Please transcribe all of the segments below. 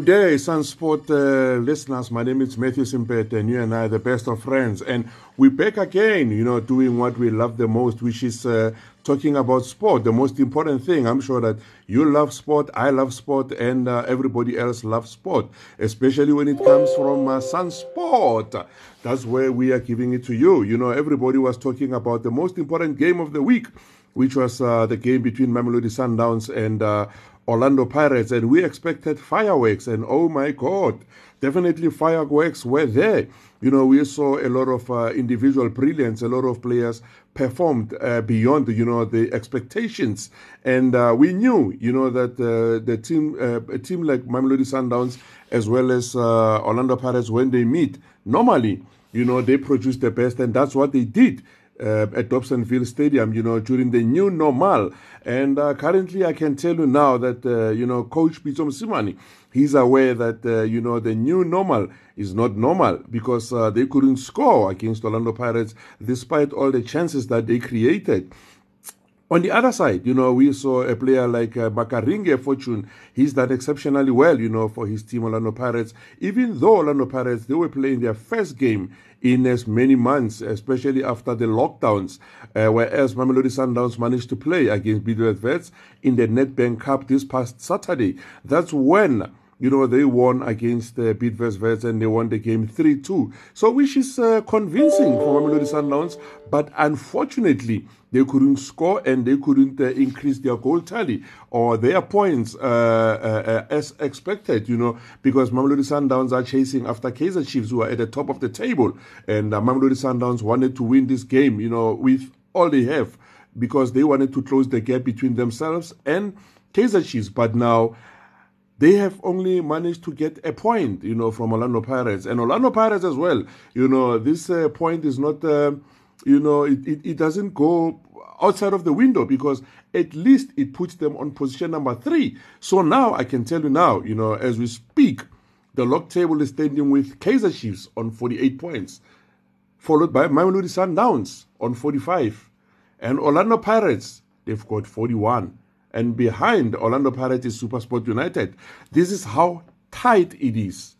Good day, Sunsport uh, listeners. My name is Matthew Simpet, and you and I are the best of friends. And we're back again, you know, doing what we love the most, which is uh, talking about sport, the most important thing. I'm sure that you love sport, I love sport, and uh, everybody else loves sport, especially when it comes from uh, Sunsport. That's where we are giving it to you. You know, everybody was talking about the most important game of the week, which was uh, the game between Mamelodi Sundowns and uh, Orlando Pirates, and we expected fireworks, and oh my God, definitely fireworks were there. You know, we saw a lot of uh, individual brilliance, a lot of players performed uh, beyond, you know, the expectations, and uh, we knew, you know, that uh, the team, uh, a team like Mamelodi Sundowns, as well as uh, Orlando Pirates, when they meet, normally, you know, they produce the best, and that's what they did uh, at Dobsonville Stadium, you know, during the new normal. And uh, currently, I can tell you now that, uh, you know, Coach Pitso Mosimane, he's aware that, uh, you know, the new normal is not normal because uh, they couldn't score against Orlando Pirates despite all the chances that they created. On the other side, you know, we saw a player like uh, Makaringe Fortune. He's done exceptionally well, you know, for his team Orlando Pirates. Even though Orlando Pirates, they were playing their first game in as many months, especially after the lockdowns, uh, whereas Mamelodi Sundowns managed to play against Bidvest Wits in the Nedbank Cup this past Saturday. That's when you know, they won against uh, Bidvest and they won the game 3 2. So, which is uh, convincing for Mamelodi Sundowns, but unfortunately, they couldn't score and they couldn't uh, increase their goal tally or their points uh, uh, uh as expected, you know, because Mamelodi Sundowns are chasing after Kaizer Chiefs, who are at the top of the table. And uh, Mamelodi Sundowns wanted to win this game, you know, with all they have because they wanted to close the gap between themselves and Kaizer Chiefs. But now, they have only managed to get a point, you know, from Orlando Pirates. And Orlando Pirates as well, you know, this uh, point is not, uh, you know, it, it, it, doesn't go outside of the window because at least it puts them on position number three. So now I can tell you now, you know, as we speak, the log table is standing with Kaizer Chiefs on 48 points, followed by Mamelodi Sundowns on 45. And Orlando Pirates, they've got 41 and behind Orlando Pirates is Supersport United. This is how tight it is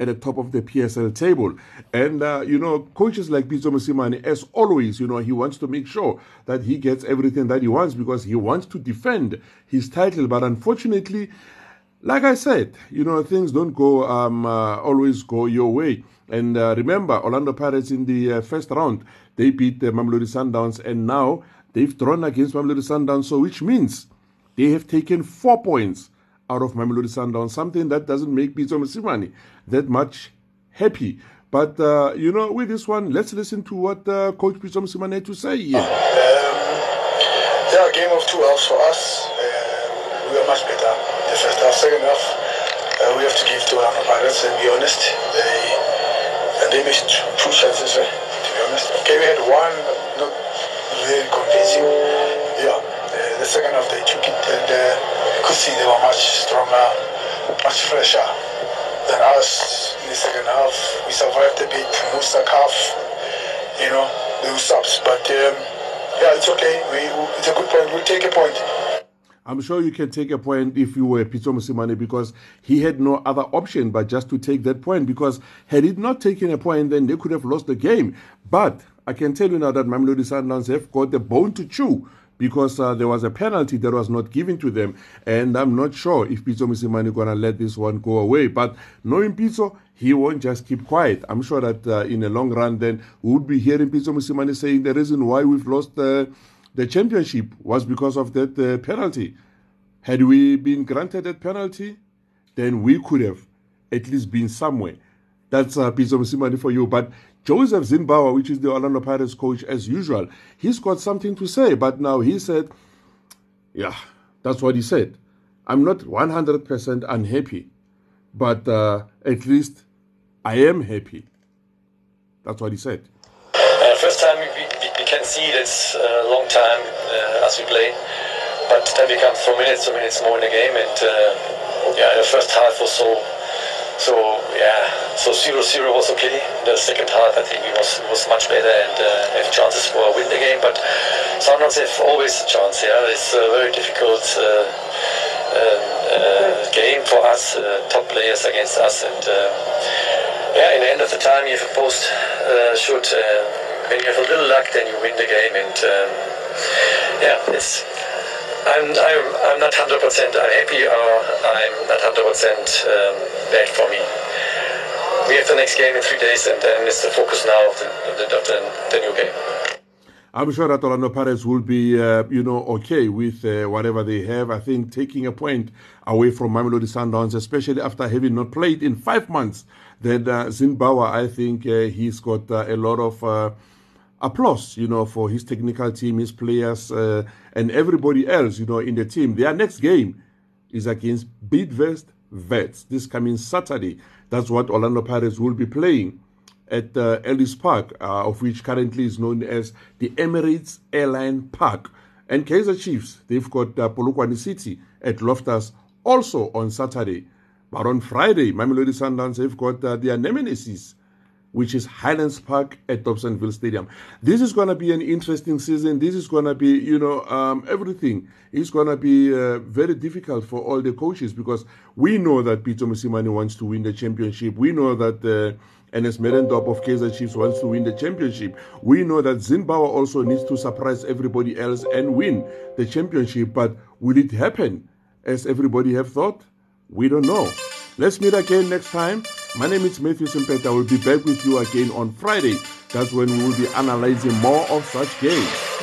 at the top of the PSL table. And, uh, you know, coaches like Pitso Mosimane, as always, you know, he wants to make sure that he gets everything that he wants because he wants to defend his title. But unfortunately, like I said, you know, things don't go um, uh, always go your way. And uh, remember, Orlando Pirates in the uh, first round, they beat the Mamelodi Sundowns, and now they've drawn against Mamelodi Sundowns, so which means they have taken four points out of Mamelodi Sundowns, something that doesn't make Pitso Mosimane that much happy. But, uh, you know, with this one, let's listen to what uh, Coach Pitso Mosimane had to say. Yeah. Um, yeah, game of two halves for us. We were much better the first half. Second half, uh, we have to give to our Pirates and be honest. They, and they missed two chances, eh, to be honest. Okay, we had one, not very convincing. The second half they took it and uh, could see they were much stronger, much fresher than us in the second half. We survived a bit, most half, you know, those subs. But um, yeah, it's okay. We, it's a good point. We'll take a point. I'm sure you can take a point if you were Pitso Mosimane because he had no other option but just to take that point because had he not taken a point then they could have lost the game. But I can tell you now that Mamelodi Sundowns have got the bone to chew because uh, there was a penalty that was not given to them. And I'm not sure if Pitso Mosimane going to let this one go away. But knowing Pitso, he won't just keep quiet. I'm sure that uh, in the long run, then we would be hearing Pitso Mosimane saying the reason why we've lost uh, the championship was because of that uh, penalty. Had we been granted that penalty, then we could have at least been somewhere. That's uh, Pitso Mosimane for you. But Josef Zinnbauer, which is the Orlando Pirates coach, as usual, he's got something to say. But now he said, yeah, that's what he said. I'm not 100% unhappy, but uh, at least I am happy. That's what he said. Uh, first time we, we, we, can see it's a long time uh, as we play, but then we come four minutes, four minutes more in the game, and uh, yeah, the first half was so so yeah, so zero zero was okay. The second half, I think it was was much better and uh, have chances for a win the game. But sometimes have always a chance. Yeah, it's a very difficult. Uh, um, uh, game for us, uh, top players against us, and uh, yeah, in the end of the time, you have a post uh, shoot. when you have a little luck, then you win the game, and um, yeah, it's. I'm, I'm, I'm not 100% I'm happy or I'm not 100% um, bad for me. We have the next game in three days and then it's the focus now of the, of the, the new game. I'm sure that Orlando Pirates will be, uh, you know, okay with uh, whatever they have. I think taking a point away from Mamelodi Sundowns, especially after having not played in five months, then uh, Zinnbauer, I think uh, he's got uh, a lot of uh, applause, you know, for his technical team, his players, uh, and everybody else, you know, in the team. Their next game is against Bidvest Wits this coming Saturday. That's what Orlando Pirates will be playing at uh, Ellis Park, uh, of which currently is known as the Emirates Airline Park. And Kaizer Chiefs, they've got uh, Polokwane City at Loftus also on Saturday. But on Friday, Mamelodi Sundowns have got uh, their nemesis, which is Highlands Park at Dobsonville Stadium. This is going to be an interesting season. This is going to be, you know, um, everything is going to be uh, very difficult for all the coaches because we know that Peter Mosimane wants to win the championship. We know that uh, Ernest Middendorp of Kaizer Chiefs wants to win the championship. We know that Zinnbauer also needs to surprise everybody else and win the championship. But will it happen as everybody have thought? We don't know. Let's meet again next time. My name is Matthew Simpeta. I will be back with you again on Friday. That's when we will be analyzing more of such games.